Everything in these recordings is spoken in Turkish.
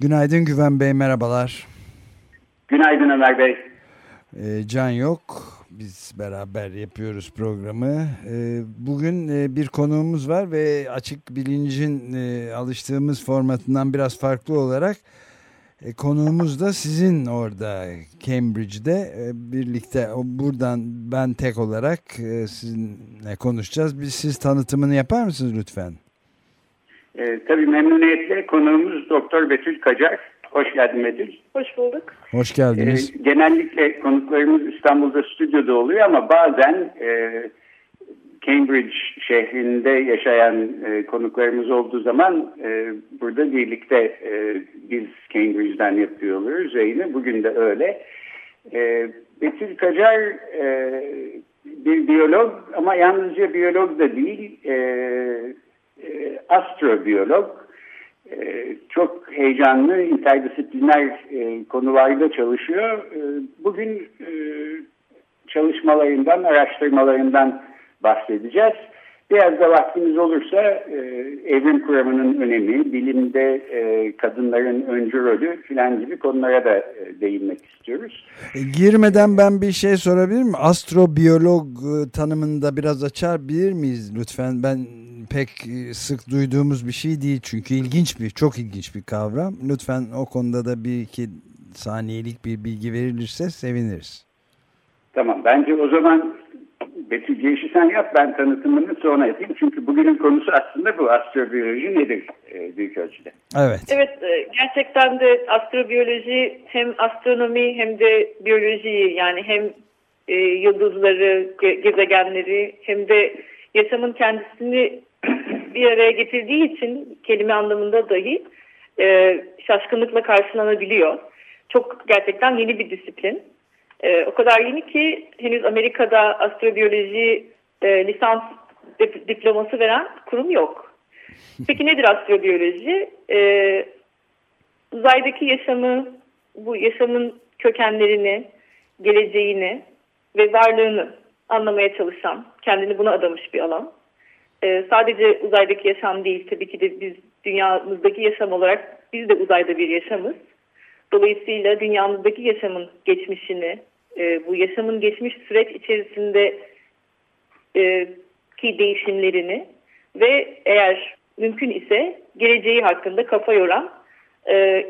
Günaydın Güven Bey, merhabalar. Günaydın Ömer Bey. Ee, Can yok, biz beraber yapıyoruz programı. Ee, bugün e, bir konuğumuz var ve açık bilincin e, alıştığımız formatından biraz farklı olarak e, konuğumuz da sizin orada Cambridge'de e, birlikte o buradan ben tek olarak e, sizinle konuşacağız. Biz siz tanıtımını yapar mısınız lütfen? E, tabii memnuniyetle konuğumuz Doktor Betül Kacar. Hoş geldin Betül. Hoş bulduk. Hoş geldiniz. E, genellikle konuklarımız İstanbul'da stüdyoda oluyor ama bazen e, Cambridge şehrinde yaşayan e, konuklarımız olduğu zaman e, burada birlikte e, biz Cambridge'den yapıyoruz yayını. Bugün de öyle. E, Betül Kacar e, bir biyolog ama yalnızca biyolog da değil, e, e, astrobiyolog. E, çok heyecanlı, interdisipliner e, konularda çalışıyor. E, bugün çalışmalarından, araştırmalarından bahsedeceğiz. Biraz da vaktimiz olursa e, evrim kuramının önemi, bilimde kadınların öncü rolü filan gibi konulara da değinmek istiyoruz. Girmeden ben bir şey sorabilir miyim? Astrobiyolog e, tanımında biraz açabilir miyiz lütfen? Ben pek e, sık duyduğumuz bir şey değil çünkü ilginç bir, çok ilginç bir kavram. Lütfen o konuda da bir iki saniyelik bir bilgi verilirse seviniriz. Tamam, bence o zaman Betül girişi sen yap ben tanıtımını sonra yapayım. Çünkü bugünün konusu aslında bu astrobiyoloji nedir e, büyük ölçüde. Evet. Evet e, gerçekten de astrobiyoloji hem astronomi hem de biyolojiyi yani hem e, yıldızları, ge gezegenleri hem de yaşamın kendisini bir araya getirdiği için kelime anlamında dahi e, şaşkınlıkla karşılanabiliyor. Çok gerçekten yeni bir disiplin. E, o kadar yeni ki henüz Amerika'da astrobiyoloji e, lisans dip diploması veren kurum yok. Peki nedir astrobiyoloji? E, uzaydaki yaşamı, bu yaşamın kökenlerini, geleceğini ve varlığını anlamaya çalışan, kendini buna adamış bir alan. E, sadece uzaydaki yaşam değil, tabii ki de biz dünyamızdaki yaşam olarak biz de uzayda bir yaşamız. Dolayısıyla dünyamızdaki yaşamın geçmişini, e, bu yaşamın geçmiş süreç içerisinde e, ki değişimlerini ve eğer mümkün ise geleceği hakkında kafa yoran e,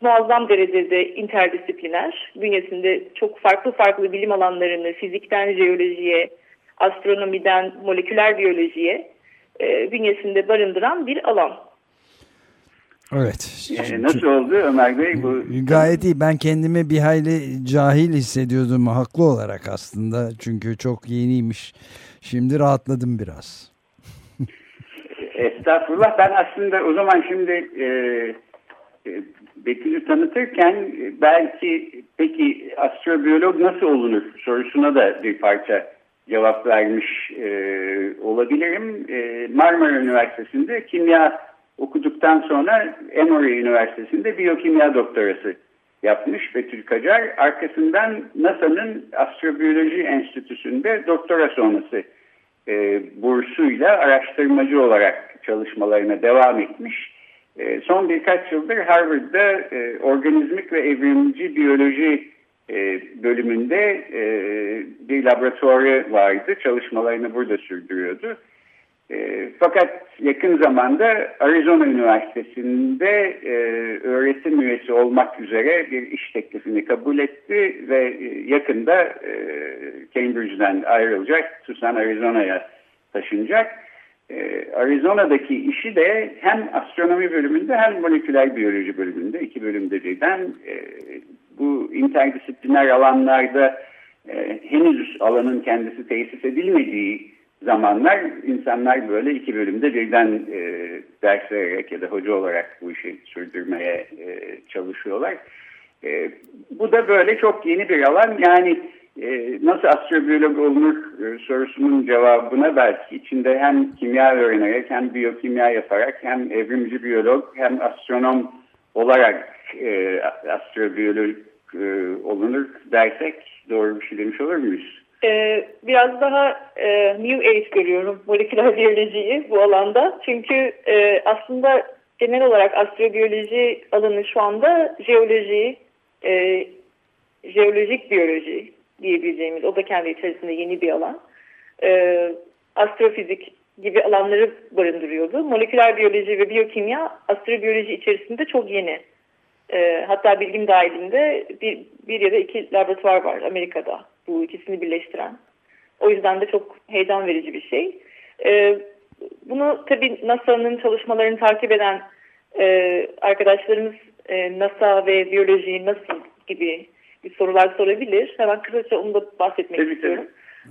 muazzam derecede interdisipliner, bünyesinde çok farklı farklı bilim alanlarını fizikten jeolojiye, astronomiden moleküler biyolojiye e, bünyesinde barındıran bir alan. Evet. Ee, nasıl oldu Ömer Bey? Bu... Gayet iyi. Ben kendimi bir hayli cahil hissediyordum haklı olarak aslında. Çünkü çok yeniymiş. Şimdi rahatladım biraz. Estağfurullah. Ben aslında o zaman şimdi e, e, Betül'ü tanıtırken e, belki peki astrobiyolog nasıl olunur sorusuna da bir parça cevap vermiş e, olabilirim. E, Marmara Üniversitesi'nde kimya okuduktan sonra Emory Üniversitesi'nde biyokimya doktorası yapmış Betül Kacar. Arkasından NASA'nın Astrobiyoloji Enstitüsü'nde doktora sonrası e, bursuyla araştırmacı olarak çalışmalarına devam etmiş. E, son birkaç yıldır Harvard'da e, organizmik ve evrimci biyoloji e, bölümünde e, bir laboratuvarı vardı. Çalışmalarını burada sürdürüyordu. E, fakat yakın zamanda Arizona Üniversitesi'nde öğretim üyesi olmak üzere bir iş teklifini kabul etti ve yakında e, Cambridge'den ayrılacak, Tucson, Arizona'ya taşınacak. Arizona'daki işi de hem astronomi bölümünde hem moleküler biyoloji bölümünde, iki bölümde birden bu interdisipliner alanlarda e, henüz alanın kendisi tesis edilmediği zamanlar insanlar böyle iki bölümde birden e, ders vererek ya da hoca olarak bu işi sürdürmeye e, çalışıyorlar. E, bu da böyle çok yeni bir alan. Yani e, nasıl astrobiyolog olunur e, sorusunun cevabına belki içinde hem kimya öğrenerek hem biyokimya yaparak hem evrimci biyolog hem astronom olarak e, astrobiyolog e, olunur dersek doğru bir şey demiş olur muyuz? Ee, biraz daha e, New Age görüyorum moleküler biyolojiyi bu alanda. Çünkü e, aslında genel olarak astrobiyoloji alanı şu anda jeoloji, e, jeolojik biyoloji diyebileceğimiz o da kendi içerisinde yeni bir alan. E, astrofizik gibi alanları barındırıyordu. Moleküler biyoloji ve biyokimya astrobiyoloji içerisinde çok yeni. E, hatta bilgim dahilinde bir, bir ya da iki laboratuvar var Amerika'da bu ikisini birleştiren. O yüzden de çok heyecan verici bir şey. E, bunu tabii NASA'nın çalışmalarını takip eden e, arkadaşlarımız e, NASA ve biyoloji nasıl gibi bir sorular sorabilir. Hemen kısaca onu da bahsetmek tabii, istiyorum.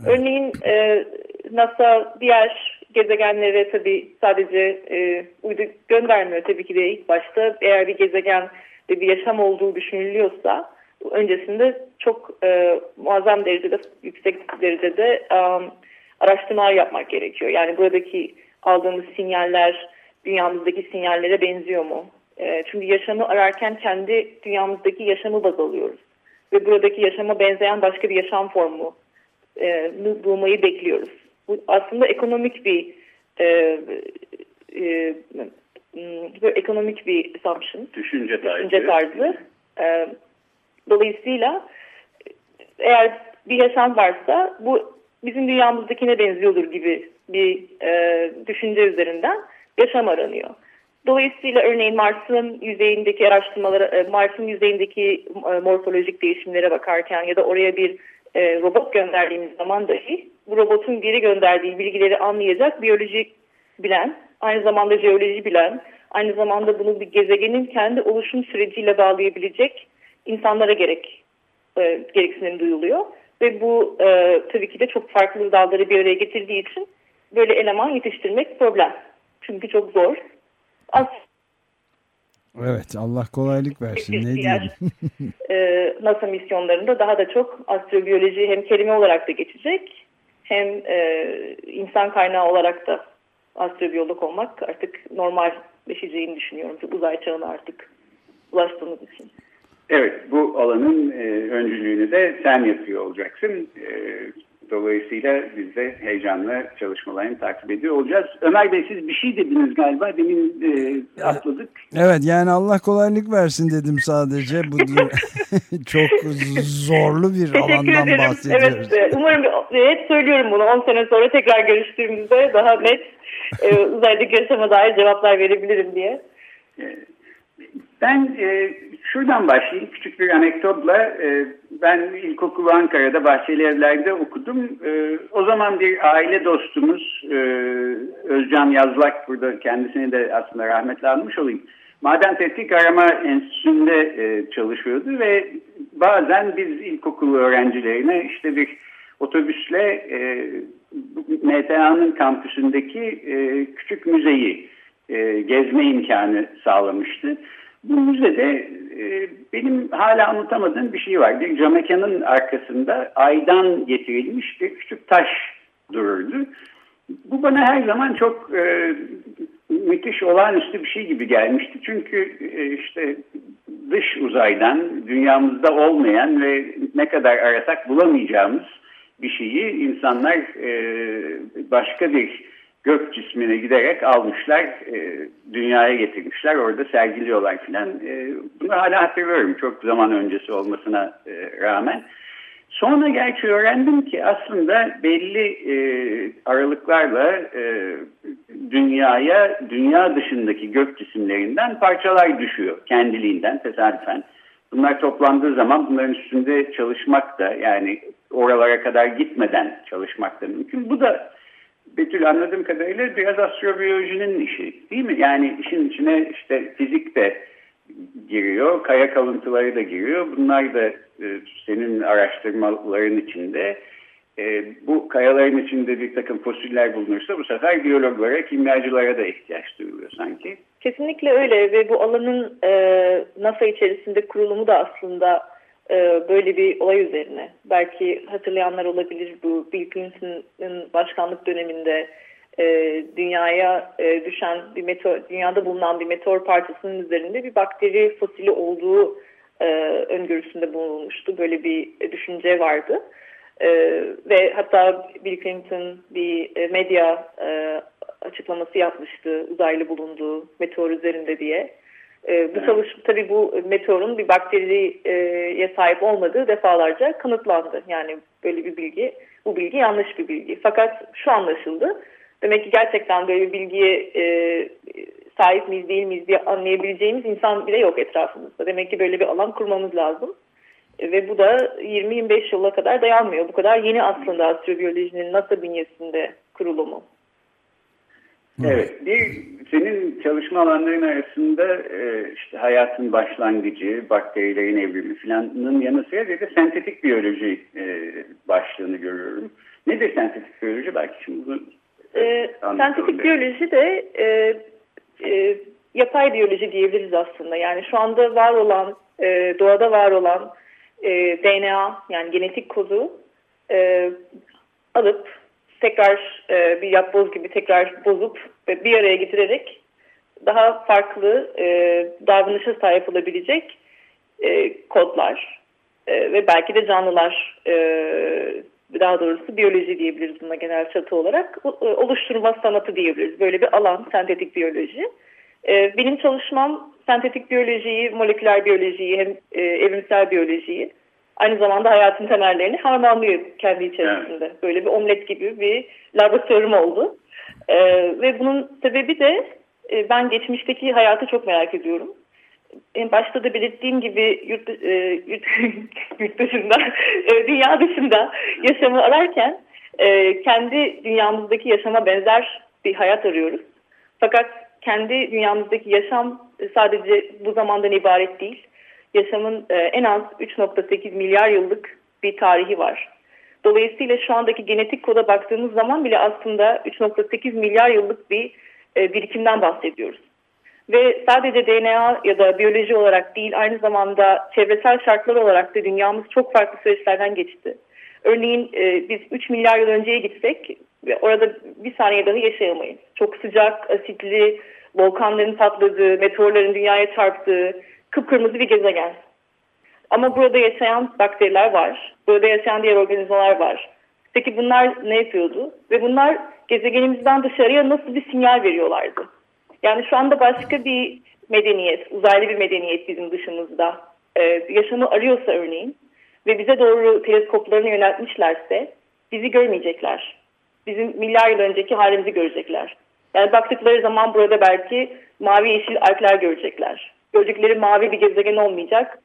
Tabii. Örneğin e, NASA diğer gezegenlere tabii sadece e, uydu göndermiyor tabii ki de ilk başta. Eğer bir gezegen ve bir yaşam olduğu düşünülüyorsa öncesinde çok e, muazzam derecede, yüksek derecede um, araştırmalar yapmak gerekiyor. Yani buradaki aldığımız sinyaller dünyamızdaki sinyallere benziyor mu? E, çünkü yaşamı ararken kendi dünyamızdaki yaşamı baz alıyoruz. Ve buradaki yaşama benzeyen başka bir yaşam formu e, bulmayı bekliyoruz. Bu aslında ekonomik bir e, e, böyle ekonomik bir assumption. Düşünce tarzı. Düşünce tarzı. E, dolayısıyla eğer bir yaşam varsa bu bizim dünyamızdakine benziyordur gibi bir e, düşünce üzerinden yaşam aranıyor. Dolayısıyla örneğin Mars'ın yüzeyindeki araştırmalara, e, Mars'ın yüzeyindeki e, morfolojik değişimlere bakarken ya da oraya bir e, robot gönderdiğimiz zaman dahi bu robotun geri gönderdiği bilgileri anlayacak biyoloji bilen, aynı zamanda jeoloji bilen, aynı zamanda bunu bir gezegenin kendi oluşum süreciyle bağlayabilecek insanlara gerek e, gereksinim duyuluyor. Ve bu e, tabii ki de çok farklı dalları bir araya getirdiği için böyle eleman yetiştirmek problem. Çünkü çok zor. As Evet Allah kolaylık versin ne diyelim. e, NASA misyonlarında daha da çok astrobiyoloji hem kelime olarak da geçecek hem e, insan kaynağı olarak da astrobiyolog olmak artık normalleşeceğini düşünüyorum. Uzay çağına artık ulaştığımız için. Evet bu alanın e, öncülüğünü de sen yapıyor olacaksın. E, dolayısıyla biz de heyecanla çalışmalarını takip ediyor olacağız. Ömer Bey siz bir şey dediniz galiba demin e, atladık. Evet yani Allah kolaylık versin dedim sadece. Bu çok zorlu bir Teşekkür alandan ederim. bahsediyoruz. Evet, umarım hep söylüyorum bunu 10 sene sonra tekrar görüştüğümüzde daha net e, uzaydaki yaşama dair cevaplar verebilirim diye. Evet. Ben e, şuradan başlayayım küçük bir anekdotla. E, ben ilkokulu Ankara'da Bahçeli Evler'de okudum. E, o zaman bir aile dostumuz e, Özcan Yazlak burada kendisini de aslında rahmetle almış olayım. Maden Tetkik Arama Enstitüsü'nde e, çalışıyordu ve bazen biz ilkokulu öğrencilerine işte bir otobüsle e, MTA'nın kampüsündeki e, küçük müzeyi e, gezme imkanı sağlamıştı. Bu müzede e, benim hala anlatamadığım bir şey var. Bir camekanın arkasında aydan getirilmiş bir küçük taş dururdu. Bu bana her zaman çok e, müthiş olağanüstü bir şey gibi gelmişti. Çünkü e, işte dış uzaydan dünyamızda olmayan ve ne kadar arasak bulamayacağımız bir şeyi insanlar e, başka bir gök cismine giderek almışlar, e, dünyaya getirmişler, orada sergiliyorlar filan. E, bunu hala hatırlıyorum çok zaman öncesi olmasına e, rağmen. Sonra gerçi öğrendim ki aslında belli e, aralıklarla e, dünyaya, dünya dışındaki gök cisimlerinden parçalar düşüyor kendiliğinden, tesadüfen. Bunlar toplandığı zaman bunların üstünde çalışmak da yani oralara kadar gitmeden çalışmak da mümkün. Bu da Betül anladığım kadarıyla biraz astrobiyolojinin işi değil mi? Yani işin içine işte fizik de giriyor, kaya kalıntıları da giriyor. Bunlar da e, senin araştırmaların içinde. e, bu kayaların içinde bir takım fosiller bulunursa bu sefer biyologlara, kimyacılara da ihtiyaç duyuluyor sanki. Kesinlikle öyle ve bu alanın e, NASA içerisinde kurulumu da aslında böyle bir olay üzerine. Belki hatırlayanlar olabilir bu Bill Clinton'ın başkanlık döneminde e, dünyaya e, düşen bir meteor, dünyada bulunan bir meteor parçasının üzerinde bir bakteri fosili olduğu e, öngörüsünde bulunmuştu. Böyle bir düşünce vardı. E, ve hatta Bill Clinton bir e, medya e, açıklaması yapmıştı uzaylı bulunduğu meteor üzerinde diye. E, bu çalışma tabii bu meteorun bir bakteriye sahip olmadığı defalarca kanıtlandı. Yani böyle bir bilgi, bu bilgi yanlış bir bilgi. Fakat şu anlaşıldı. Demek ki gerçekten böyle bir bilgiye e, sahip miyiz değil miyiz diye anlayabileceğimiz insan bile yok etrafımızda. Demek ki böyle bir alan kurmamız lazım. E, ve bu da 20-25 yıla kadar dayanmıyor. Bu kadar yeni aslında astrobiyolojinin NASA bünyesinde kurulumu. Evet, bir senin çalışma alanların arasında e, işte hayatın başlangıcı, bakterilerin evrimi filanın yanı sıra bir de sentetik biyoloji e, başlığını görüyorum. Nedir sentetik biyoloji? Belki şimdi bunu e, sentetik biyoloji de e, e, yapay biyoloji diyebiliriz aslında. Yani şu anda var olan, e, doğada var olan e, DNA yani genetik kodu e, alıp tekrar e, bir yapboz gibi tekrar bozup ve bir araya getirerek daha farklı e, davranışa sahip olabilecek e, kodlar e, ve belki de canlılar e, daha doğrusu biyoloji diyebiliriz buna genel çatı olarak e, oluşturma sanatı diyebiliriz. Böyle bir alan sentetik biyoloji. E, benim çalışmam sentetik biyolojiyi, moleküler biyolojiyi hem e, evrimsel biyolojiyi aynı zamanda hayatın temellerini harmanlıyor kendi içerisinde. Evet. Böyle bir omlet gibi bir laboratuvarım oldu. E, ve bunun sebebi de e, ben geçmişteki hayatı çok merak ediyorum. En başta da belirttiğim gibi yurt, e, yurt, yurt dışında, e, dünya dışında yaşamı ararken e, kendi dünyamızdaki yaşama benzer bir hayat arıyoruz. Fakat kendi dünyamızdaki yaşam sadece bu zamandan ibaret değil yaşamın e, en az 3.8 milyar yıllık bir tarihi var. Dolayısıyla şu andaki genetik koda baktığımız zaman bile aslında 3.8 milyar yıllık bir e, birikimden bahsediyoruz. Ve sadece DNA ya da biyoloji olarak değil aynı zamanda çevresel şartlar olarak da dünyamız çok farklı süreçlerden geçti. Örneğin e, biz 3 milyar yıl önceye gitsek orada bir saniye dahi yaşayamayız. Çok sıcak, asitli, volkanların patladığı, meteorların dünyaya çarptığı, kıpkırmızı bir gezegen. Ama burada yaşayan bakteriler var. Burada yaşayan diğer organizmalar var. Peki bunlar ne yapıyordu? Ve bunlar gezegenimizden dışarıya nasıl bir sinyal veriyorlardı? Yani şu anda başka bir medeniyet, uzaylı bir medeniyet bizim dışımızda ee, yaşamı arıyorsa örneğin ve bize doğru teleskoplarını yöneltmişlerse bizi görmeyecekler. Bizim milyar yıl önceki halimizi görecekler. Yani baktıkları zaman burada belki mavi yeşil alpler görecekler gördükleri mavi bir gezegen olmayacak,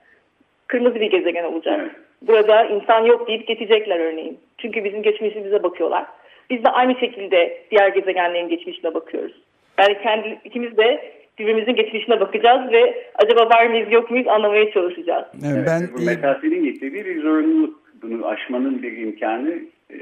kırmızı bir gezegen olacak. Burada insan yok deyip geçecekler örneğin. Çünkü bizim geçmişimize bakıyorlar. Biz de aynı şekilde diğer gezegenlerin geçmişine bakıyoruz. Yani kendi ikimiz de birbirimizin geçmişine bakacağız ve acaba var mıyız yok muyuz anlamaya çalışacağız. Evet, ben bu mesafenin getirdiği bir zorunluluk. Bunu aşmanın bir imkanı e,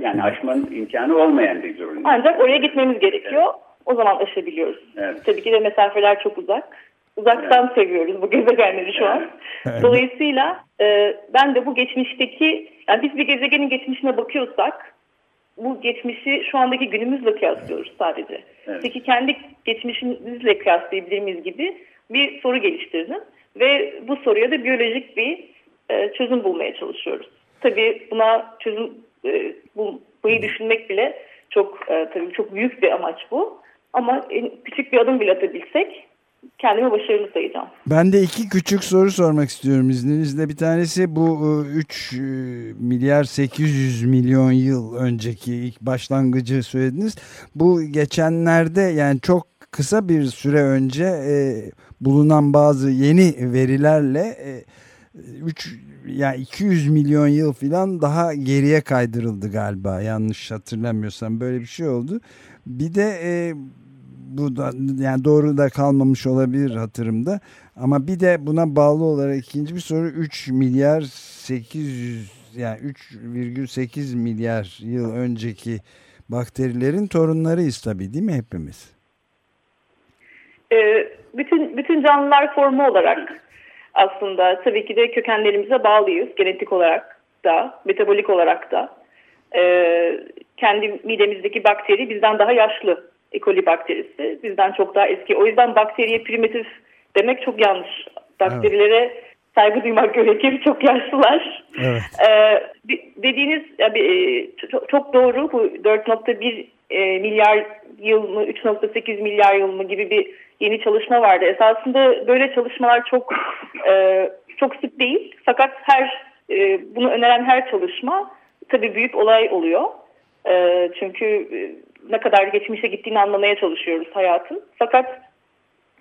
yani aşmanın imkanı olmayan bir zorunluluk. Ancak oraya gitmemiz gerekiyor. Evet. O zaman aşabiliyoruz. Evet. Tabii ki de mesafeler çok uzak. Uzaktan evet. seviyoruz bu gezegenleri şu an. Evet. Dolayısıyla e, ben de bu geçmişteki, yani biz bir gezegenin geçmişine bakıyorsak, bu geçmişi şu andaki günümüzle kıyaslıyoruz sadece. Evet. Peki kendi geçmişimizle kıyaslayabilir miyiz gibi bir soru geliştirdim. Ve bu soruya da biyolojik bir e, çözüm bulmaya çalışıyoruz. Tabii buna çözüm e, bulmayı düşünmek bile çok e, tabii çok büyük bir amaç bu. Ama en, küçük bir adım bile atabilsek kendimi başarılı sayacağım. Ben de iki küçük soru sormak istiyorum izninizle. Bir tanesi bu 3 e, e, milyar 800 milyon yıl önceki ilk başlangıcı söylediniz. Bu geçenlerde yani çok kısa bir süre önce e, bulunan bazı yeni verilerle e, 3 yani 200 milyon yıl falan daha geriye kaydırıldı galiba yanlış hatırlamıyorsam böyle bir şey oldu. Bir de e, bu da yani doğru da kalmamış olabilir hatırımda. Ama bir de buna bağlı olarak ikinci bir soru 3 milyar 800 yani 3,8 milyar yıl önceki bakterilerin torunlarıyız tabii değil mi hepimiz? Ee, bütün bütün canlılar formu olarak aslında tabii ki de kökenlerimize bağlıyız genetik olarak da metabolik olarak da ee, kendi midemizdeki bakteri bizden daha yaşlı E. coli bakterisi bizden çok daha eski o yüzden bakteriye primitif demek çok yanlış bakterilere evet. saygı duymak gerekir çok yaşlılar evet. ee, dediğiniz e, çok doğru bu 4.1 e, milyar yıl mı 3.8 milyar yıl mı gibi bir yeni çalışma vardı. Esasında böyle çalışmalar çok e, çok sık değil. Fakat her bunu öneren her çalışma tabii büyük olay oluyor. Çünkü ne kadar geçmişe gittiğini anlamaya çalışıyoruz hayatın. Fakat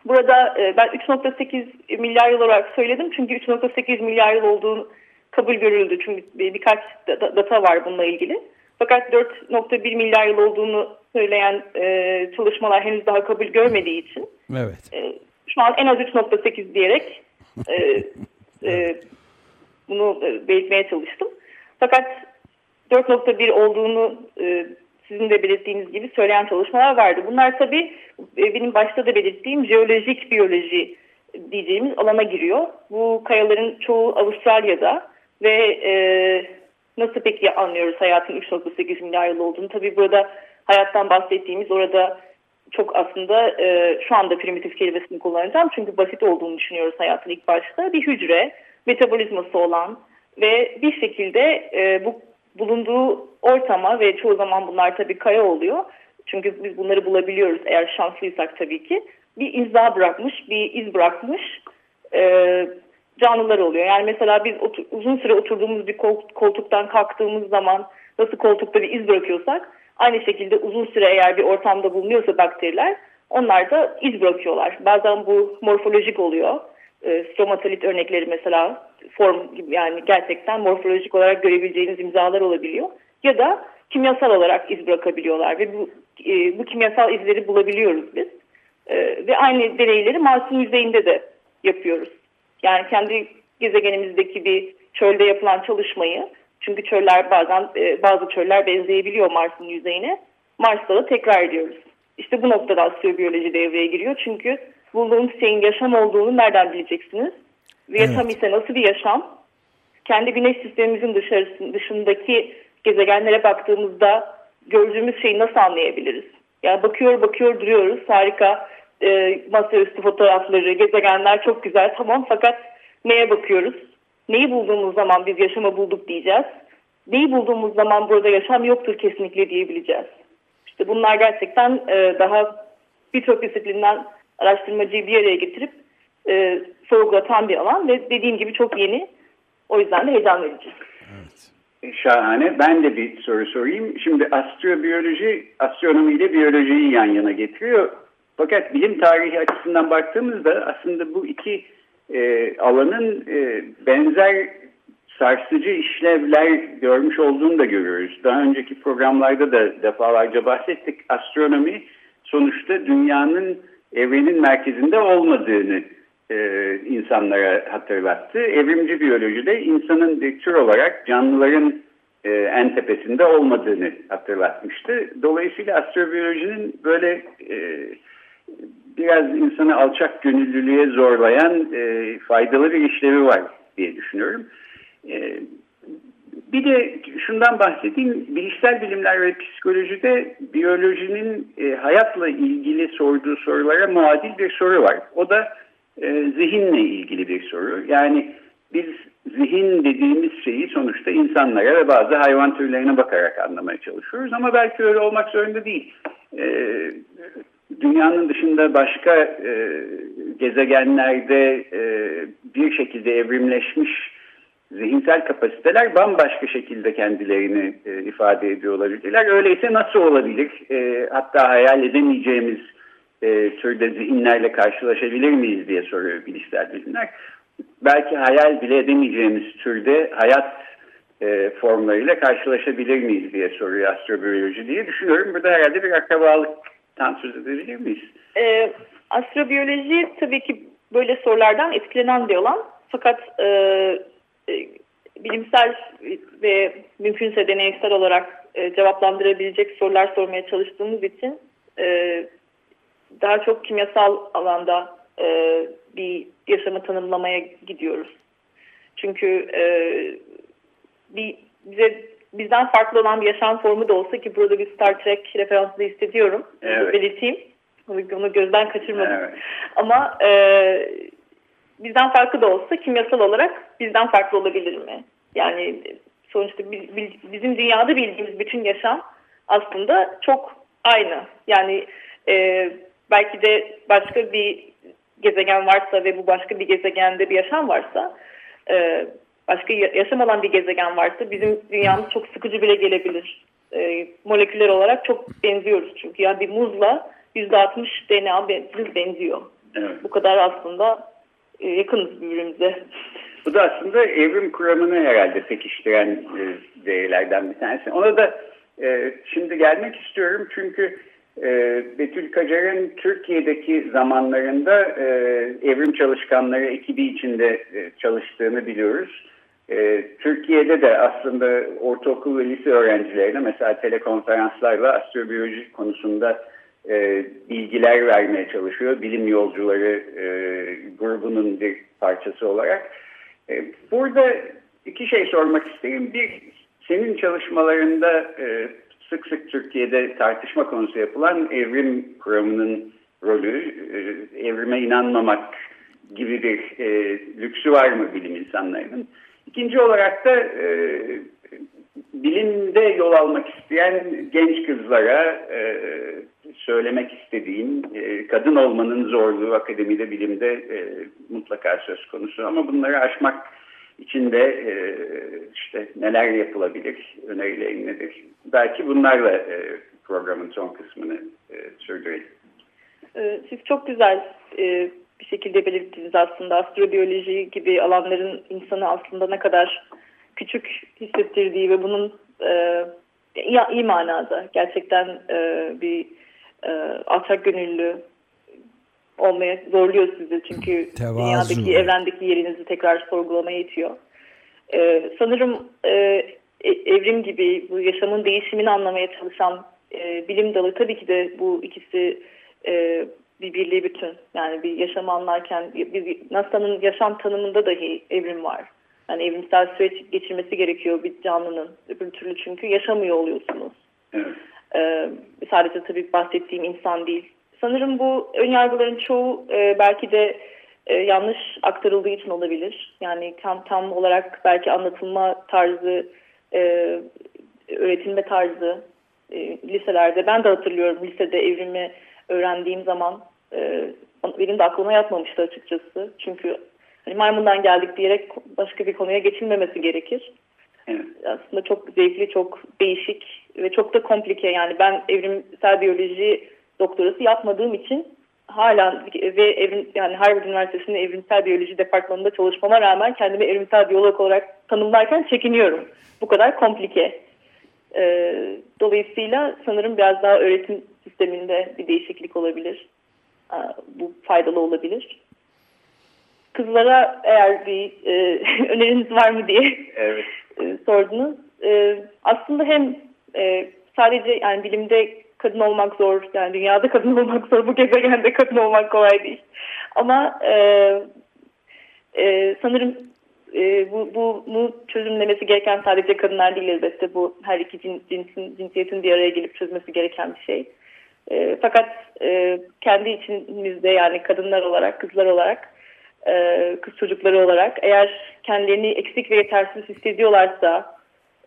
burada e, ben 3.8 milyar yıl olarak söyledim. Çünkü 3.8 milyar yıl olduğunu kabul görüldü. Çünkü birkaç data var bununla ilgili. Fakat 4.1 milyar yıl olduğunu söyleyen e, çalışmalar henüz daha kabul görmediği için evet. e, şu an en az 3.8 diyerek e, e, bunu belirtmeye çalıştım. Fakat 4.1 olduğunu e, sizin de belirttiğiniz gibi söyleyen çalışmalar vardı. Bunlar tabii benim başta da belirttiğim jeolojik biyoloji diyeceğimiz alana giriyor. Bu kayaların çoğu Avustralya'da ve e, nasıl peki anlıyoruz hayatın 3.8 milyar yıl olduğunu? Tabii burada hayattan bahsettiğimiz orada çok aslında e, şu anda primitif kelimesini kullanacağım. Çünkü basit olduğunu düşünüyoruz hayatın ilk başta. Bir hücre, metabolizması olan ve bir şekilde e, bu bulunduğu ortama ve çoğu zaman bunlar tabii kaya oluyor. Çünkü biz bunları bulabiliyoruz eğer şanslıysak tabii ki. Bir imza bırakmış, bir iz bırakmış e, canlılar oluyor. Yani mesela biz otur, uzun süre oturduğumuz bir koltuktan kalktığımız zaman nasıl koltukta bir iz bırakıyorsak aynı şekilde uzun süre eğer bir ortamda bulunuyorsa bakteriler onlar da iz bırakıyorlar. Bazen bu morfolojik oluyor. E, stromatolit örnekleri mesela form gibi yani gerçekten morfolojik olarak görebileceğiniz imzalar olabiliyor. Ya da kimyasal olarak iz bırakabiliyorlar ve bu, e, bu kimyasal izleri bulabiliyoruz biz. E, ve aynı deneyleri Mars'ın yüzeyinde de yapıyoruz. Yani kendi gezegenimizdeki bir çölde yapılan çalışmayı çünkü çöller bazen e, bazı çöller benzeyebiliyor Mars'ın yüzeyine. Mars'ta da tekrar ediyoruz. İşte bu noktada astrobiyoloji devreye giriyor. Çünkü bulduğunuz şeyin yaşam olduğunu nereden bileceksiniz? Evet. yaşam ise nasıl bir yaşam? Kendi güneş sistemimizin dışarısı, dışındaki gezegenlere baktığımızda gördüğümüz şeyi nasıl anlayabiliriz? Yani bakıyor bakıyor duruyoruz. Harika e, masaüstü fotoğrafları, gezegenler çok güzel tamam fakat neye bakıyoruz? Neyi bulduğumuz zaman biz yaşamı bulduk diyeceğiz. Neyi bulduğumuz zaman burada yaşam yoktur kesinlikle diyebileceğiz. İşte bunlar gerçekten e, daha birçok disiplinden araştırmacıyı bir araya getirip e, sorgulatan bir alan ve dediğim gibi çok yeni. O yüzden de heyecan verici. Evet. Şahane. Ben de bir soru sorayım. Şimdi astrobiyoloji, astronomi ile biyolojiyi yan yana getiriyor. Fakat bilim tarihi açısından baktığımızda aslında bu iki e, alanın e, benzer sarsıcı işlevler görmüş olduğunu da görüyoruz. Daha önceki programlarda da defalarca bahsettik. Astronomi sonuçta dünyanın evrenin merkezinde olmadığını e, insanlara hatırlattı. Evrimci biyolojide insanın bir tür olarak canlıların e, en tepesinde olmadığını hatırlatmıştı. Dolayısıyla astrobiyolojinin böyle e, biraz insanı alçak gönüllülüğe zorlayan e, faydalı bir işlevi var diye düşünüyorum. Bir de şundan bahsedeyim. Bilişsel bilimler ve psikolojide biyolojinin hayatla ilgili sorduğu sorulara muadil bir soru var. O da e, zihinle ilgili bir soru. Yani biz zihin dediğimiz şeyi sonuçta insanlara ve bazı hayvan türlerine bakarak anlamaya çalışıyoruz. Ama belki öyle olmak zorunda değil. E, dünyanın dışında başka e, gezegenlerde e, bir şekilde evrimleşmiş zihinsel kapasiteler bambaşka şekilde kendilerini e, ifade ediyor olabilirler. Öyleyse nasıl olabilir? E, hatta hayal edemeyeceğimiz e, türde zihinlerle karşılaşabilir miyiz diye soruyor bilişsel bilimler. Belki hayal bile edemeyeceğimiz türde hayat e, formlarıyla karşılaşabilir miyiz diye soruyor astrobiyoloji diye düşünüyorum. Burada herhalde bir akrabalık Tam söz edebilir miyiz? E, astrobiyoloji tabii ki böyle sorulardan etkilenen bir alan. Fakat e, e, bilimsel ve mümkünse deneysel olarak e, cevaplandırabilecek sorular sormaya çalıştığımız için e, daha çok kimyasal alanda e, bir yaşamı tanımlamaya gidiyoruz. Çünkü e, bir bize bizden farklı olan bir yaşam formu da olsa ki burada bir Star Trek referansı da hissediyorum. Evet. Belirteyim. Onu gözden kaçırmadım. Evet. Ama e, bizden farklı da olsa kimyasal olarak bizden farklı olabilir mi? Yani sonuçta bizim dünyada bildiğimiz bütün yaşam aslında çok aynı. Yani e, belki de başka bir gezegen varsa ve bu başka bir gezegende bir yaşam varsa e, başka yaşam olan bir gezegen varsa bizim dünyamız çok sıkıcı bile gelebilir. E, moleküler olarak çok benziyoruz çünkü. Yani bir muzla %60 DNA benziyor. Evet. Bu kadar aslında e, yakınız birbirimize. Bu da aslında evrim kuramını herhalde pekiştiren e, değerlerden bir tanesi. Ona da e, şimdi gelmek istiyorum çünkü e, Betül Kacar'ın Türkiye'deki zamanlarında e, evrim çalışkanları ekibi içinde e, çalıştığını biliyoruz. E, Türkiye'de de aslında ortaokul ve lise öğrencilerine mesela telekonferanslarla astrobiyoloji konusunda bilgiler vermeye çalışıyor. Bilim yolcuları grubunun bir parçası olarak. Burada iki şey sormak isterim. Bir, senin çalışmalarında sık sık Türkiye'de tartışma konusu yapılan evrim kuramının rolü, e, evrime inanmamak gibi bir e, lüksü var mı bilim insanlarının? İkinci olarak da e, bilimde yol almak isteyen genç kızlara e, söylemek istediğim e, kadın olmanın zorluğu akademide bilimde e, mutlaka söz konusu ama bunları aşmak için de e, işte neler yapılabilir, önerilerin nedir? Belki bunlarla e, programın son kısmını e, sürdürelim. E, siz çok güzel e, bir şekilde belirttiniz aslında astrobiyoloji gibi alanların insanı aslında ne kadar küçük hissettirdiği ve bunun e, iyi manada gerçekten e, bir e, alçak gönüllü olmaya zorluyor sizi çünkü Tevazu. dünyadaki evrendeki yerinizi tekrar sorgulamaya itiyor. E, sanırım e, evrim gibi bu yaşamın değişimini anlamaya çalışan e, bilim dalı tabii ki de bu ikisi e, bir birliği bütün. Yani bir yaşamı anlarken bir, NASA'nın yaşam tanımında dahi evrim var. Yani evrimsel süreç geçirmesi gerekiyor bir canlının. Öbür türlü çünkü yaşamıyor oluyorsunuz. Evet. Ee, sadece tabii bahsettiğim insan değil. Sanırım bu önyargıların çoğu e, belki de e, yanlış aktarıldığı için olabilir. Yani tam, tam olarak belki anlatılma tarzı, e, öğretilme tarzı e, liselerde. Ben de hatırlıyorum lisede evrimi öğrendiğim zaman e, benim de aklıma yatmamıştı açıkçası. Çünkü hani maymundan geldik diyerek başka bir konuya geçilmemesi gerekir. Evet. Aslında çok zevkli, çok değişik ve çok da komplike. Yani ben evrimsel biyoloji doktorası yapmadığım için hala ve evrim, yani Harvard Üniversitesi'nde evrimsel biyoloji departmanında çalışmama rağmen kendimi evrimsel biyolog olarak tanımlarken çekiniyorum. Bu kadar komplike. Ee, dolayısıyla sanırım biraz daha öğretim sisteminde bir değişiklik olabilir. Ee, bu faydalı olabilir. Kızlara eğer bir e, öneriniz var mı diye evet. e, sordunuz. E, aslında hem e, sadece yani bilimde kadın olmak zor, yani dünyada kadın olmak zor, bu gezegende kadın olmak kolay değil. Ama e, e, sanırım e, bu, bu, bu çözümlemesi gereken sadece kadınlar değil elbette. Bu her iki cins, cinsin, cinsiyetin bir araya gelip çözmesi gereken bir şey. E, fakat e, kendi içimizde yani kadınlar olarak, kızlar olarak, e, kız çocukları olarak eğer kendilerini eksik ve yetersiz hissediyorlarsa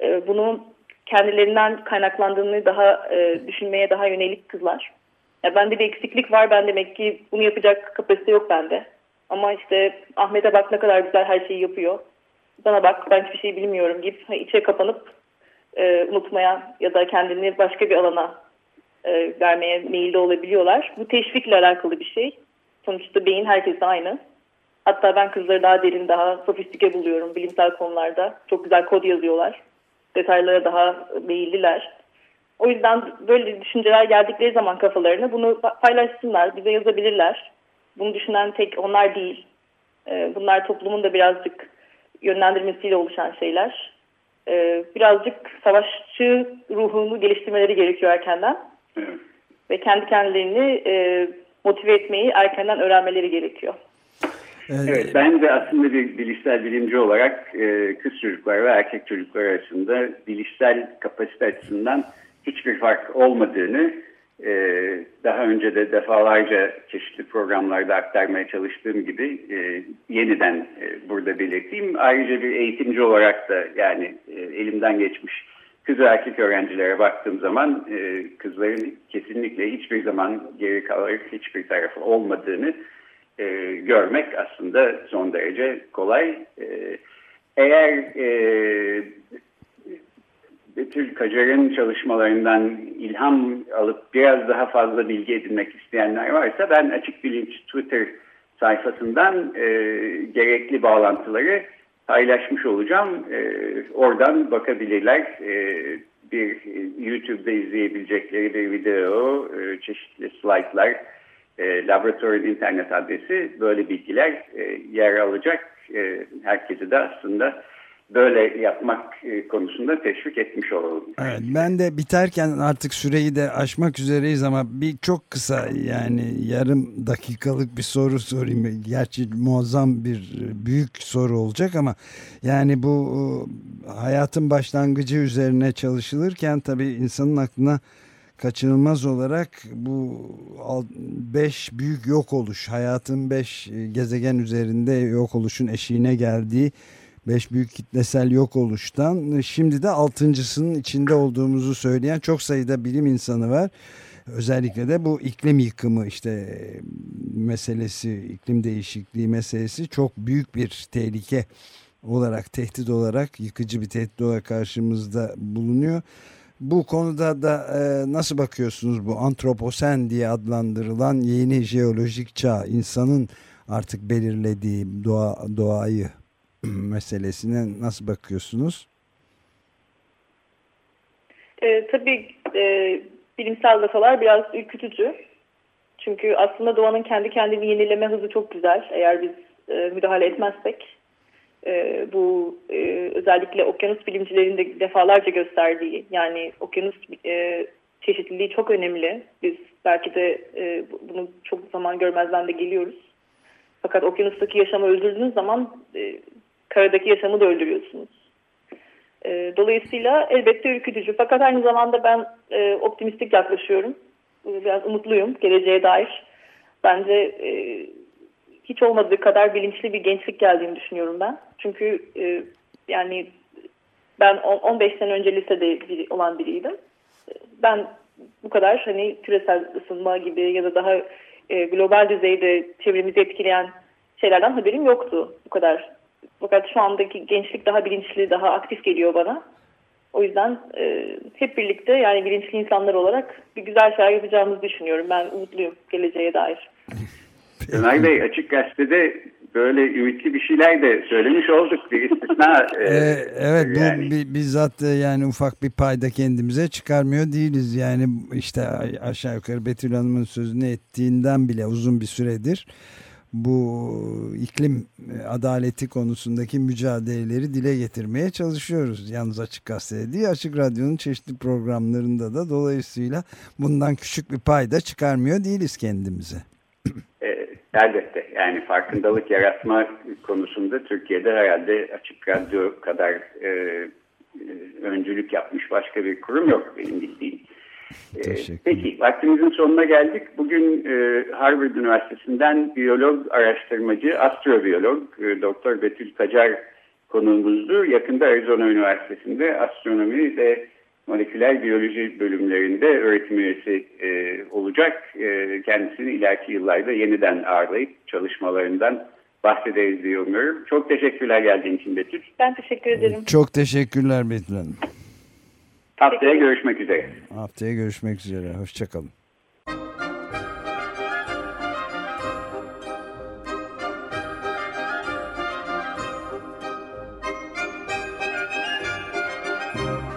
e, bunun kendilerinden kaynaklandığını daha e, düşünmeye daha yönelik kızlar. Ya bende bir eksiklik var ben demek ki bunu yapacak kapasite yok bende. Ama işte Ahmet'e bak ne kadar güzel her şeyi yapıyor. Bana bak ben hiçbir şey bilmiyorum gibi içe kapanıp e, unutmaya ya da kendini başka bir alana e, vermeye meyilli olabiliyorlar. Bu teşvikle alakalı bir şey. Sonuçta beyin herkese aynı. Hatta ben kızları daha derin, daha sofistike buluyorum bilimsel konularda. Çok güzel kod yazıyorlar. Detaylara daha meyilliler. O yüzden böyle düşünceler geldikleri zaman kafalarına bunu paylaşsınlar, bize yazabilirler. Bunu düşünen tek onlar değil. Ee, bunlar toplumun da birazcık yönlendirmesiyle oluşan şeyler. E, birazcık savaşçı ruhunu geliştirmeleri gerekiyor erkenden. Evet. Ve kendi kendilerini e, motive etmeyi erkenden öğrenmeleri gerekiyor. Evet, ben de aslında bir bilişsel bilimci olarak e, kız çocuklar ve erkek çocuklar arasında bilişsel kapasite açısından hiçbir fark olmadığını e, daha önce de defalarca çeşitli programlarda aktarmaya çalıştığım gibi e, yeniden burada belirteyim. Ayrıca bir eğitimci olarak da yani elimden geçmiş kız ve erkek öğrencilere baktığım zaman kızların kesinlikle hiçbir zaman geri kalarak hiçbir tarafı olmadığını e, görmek aslında son derece kolay. E, eğer e, Betül Kacar'ın çalışmalarından ilham alıp biraz daha fazla bilgi edinmek isteyenler varsa ben Açık Bilinç Twitter sayfasından e, gerekli bağlantıları paylaşmış olacağım. E, oradan bakabilirler. E, bir YouTube'da izleyebilecekleri bir video, e, çeşitli slaytlar, e, laboratuvarın internet adresi böyle bilgiler e, yer alacak. E, herkesi de aslında böyle yapmak e, konusunda teşvik etmiş olalım. Evet, ben de biterken artık süreyi de aşmak üzereyiz ama bir çok kısa yani yarım dakikalık bir soru sorayım. Gerçi muazzam bir büyük soru olacak ama yani bu e, hayatın başlangıcı üzerine çalışılırken tabii insanın aklına kaçınılmaz olarak bu beş büyük yok oluş hayatın beş e, gezegen üzerinde yok oluşun eşiğine geldiği beş büyük kitlesel yok oluştan şimdi de altıncısının içinde olduğumuzu söyleyen çok sayıda bilim insanı var. Özellikle de bu iklim yıkımı işte meselesi, iklim değişikliği meselesi çok büyük bir tehlike olarak, tehdit olarak, yıkıcı bir tehdit olarak karşımızda bulunuyor. Bu konuda da e, nasıl bakıyorsunuz bu antroposen diye adlandırılan yeni jeolojik çağ, insanın artık belirlediği doğa, doğayı meselesine nasıl bakıyorsunuz? E, tabii e, bilimsel datalar biraz ürkütücü. Çünkü aslında doğanın kendi kendini yenileme hızı çok güzel eğer biz e, müdahale etmezsek. E, bu e, özellikle okyanus bilimcilerin de defalarca gösterdiği yani okyanus e, çeşitliliği çok önemli. Biz belki de e, bunu çok zaman görmezden de geliyoruz. Fakat okyanustaki yaşamı öldürdüğünüz zaman e, karadaki yaşamı da öldürüyorsunuz. E, dolayısıyla elbette ürkütücü. Fakat aynı zamanda ben e, optimistik yaklaşıyorum. E, biraz umutluyum geleceğe dair. Bence e, hiç olmadığı kadar bilinçli bir gençlik geldiğini düşünüyorum ben. Çünkü e, yani ben 15 sene önce lisede olan biriydim. Ben bu kadar hani küresel ısınma gibi ya da daha e, global düzeyde çevremizi etkileyen şeylerden haberim yoktu bu kadar fakat şu andaki gençlik daha bilinçli, daha aktif geliyor bana. O yüzden e, hep birlikte yani bilinçli insanlar olarak bir güzel şeyler yapacağımızı düşünüyorum. Ben umutluyum geleceğe dair. Ömer Bey açık gazetede böyle ümitli bir şeyler de söylemiş olduk bir istisna. E, ee, evet yani. bu bizzat e, yani ufak bir payda kendimize çıkarmıyor değiliz. Yani işte aşağı yukarı Betül Hanım'ın sözünü ettiğinden bile uzun bir süredir bu iklim e, adaleti konusundaki mücadeleleri dile getirmeye çalışıyoruz. Yalnız Açık Gazete değil Açık Radyo'nun çeşitli programlarında da dolayısıyla bundan küçük bir payda çıkarmıyor değiliz kendimize. E, elbette yani farkındalık yaratma konusunda Türkiye'de herhalde Açık Radyo kadar e, e öncülük yapmış başka bir kurum yok benim bildiğim. Ee, peki vaktimizin sonuna geldik. Bugün e, Harvard Üniversitesi'nden biyolog araştırmacı, astrobiyolog e, Doktor Betül Kacar konuğumuzdu. Yakında Arizona Üniversitesi'nde astronomi ve moleküler biyoloji bölümlerinde öğretim üyesi e, olacak. E, kendisini ileriki yıllarda yeniden ağırlayıp çalışmalarından bahsederiz diye umuyorum. Çok teşekkürler geldiğin için Betül. Ben teşekkür ederim. Çok teşekkürler Betül Hanım. Haftaya görüşmek üzere. Haftaya görüşmek üzere. Hoşçakalın.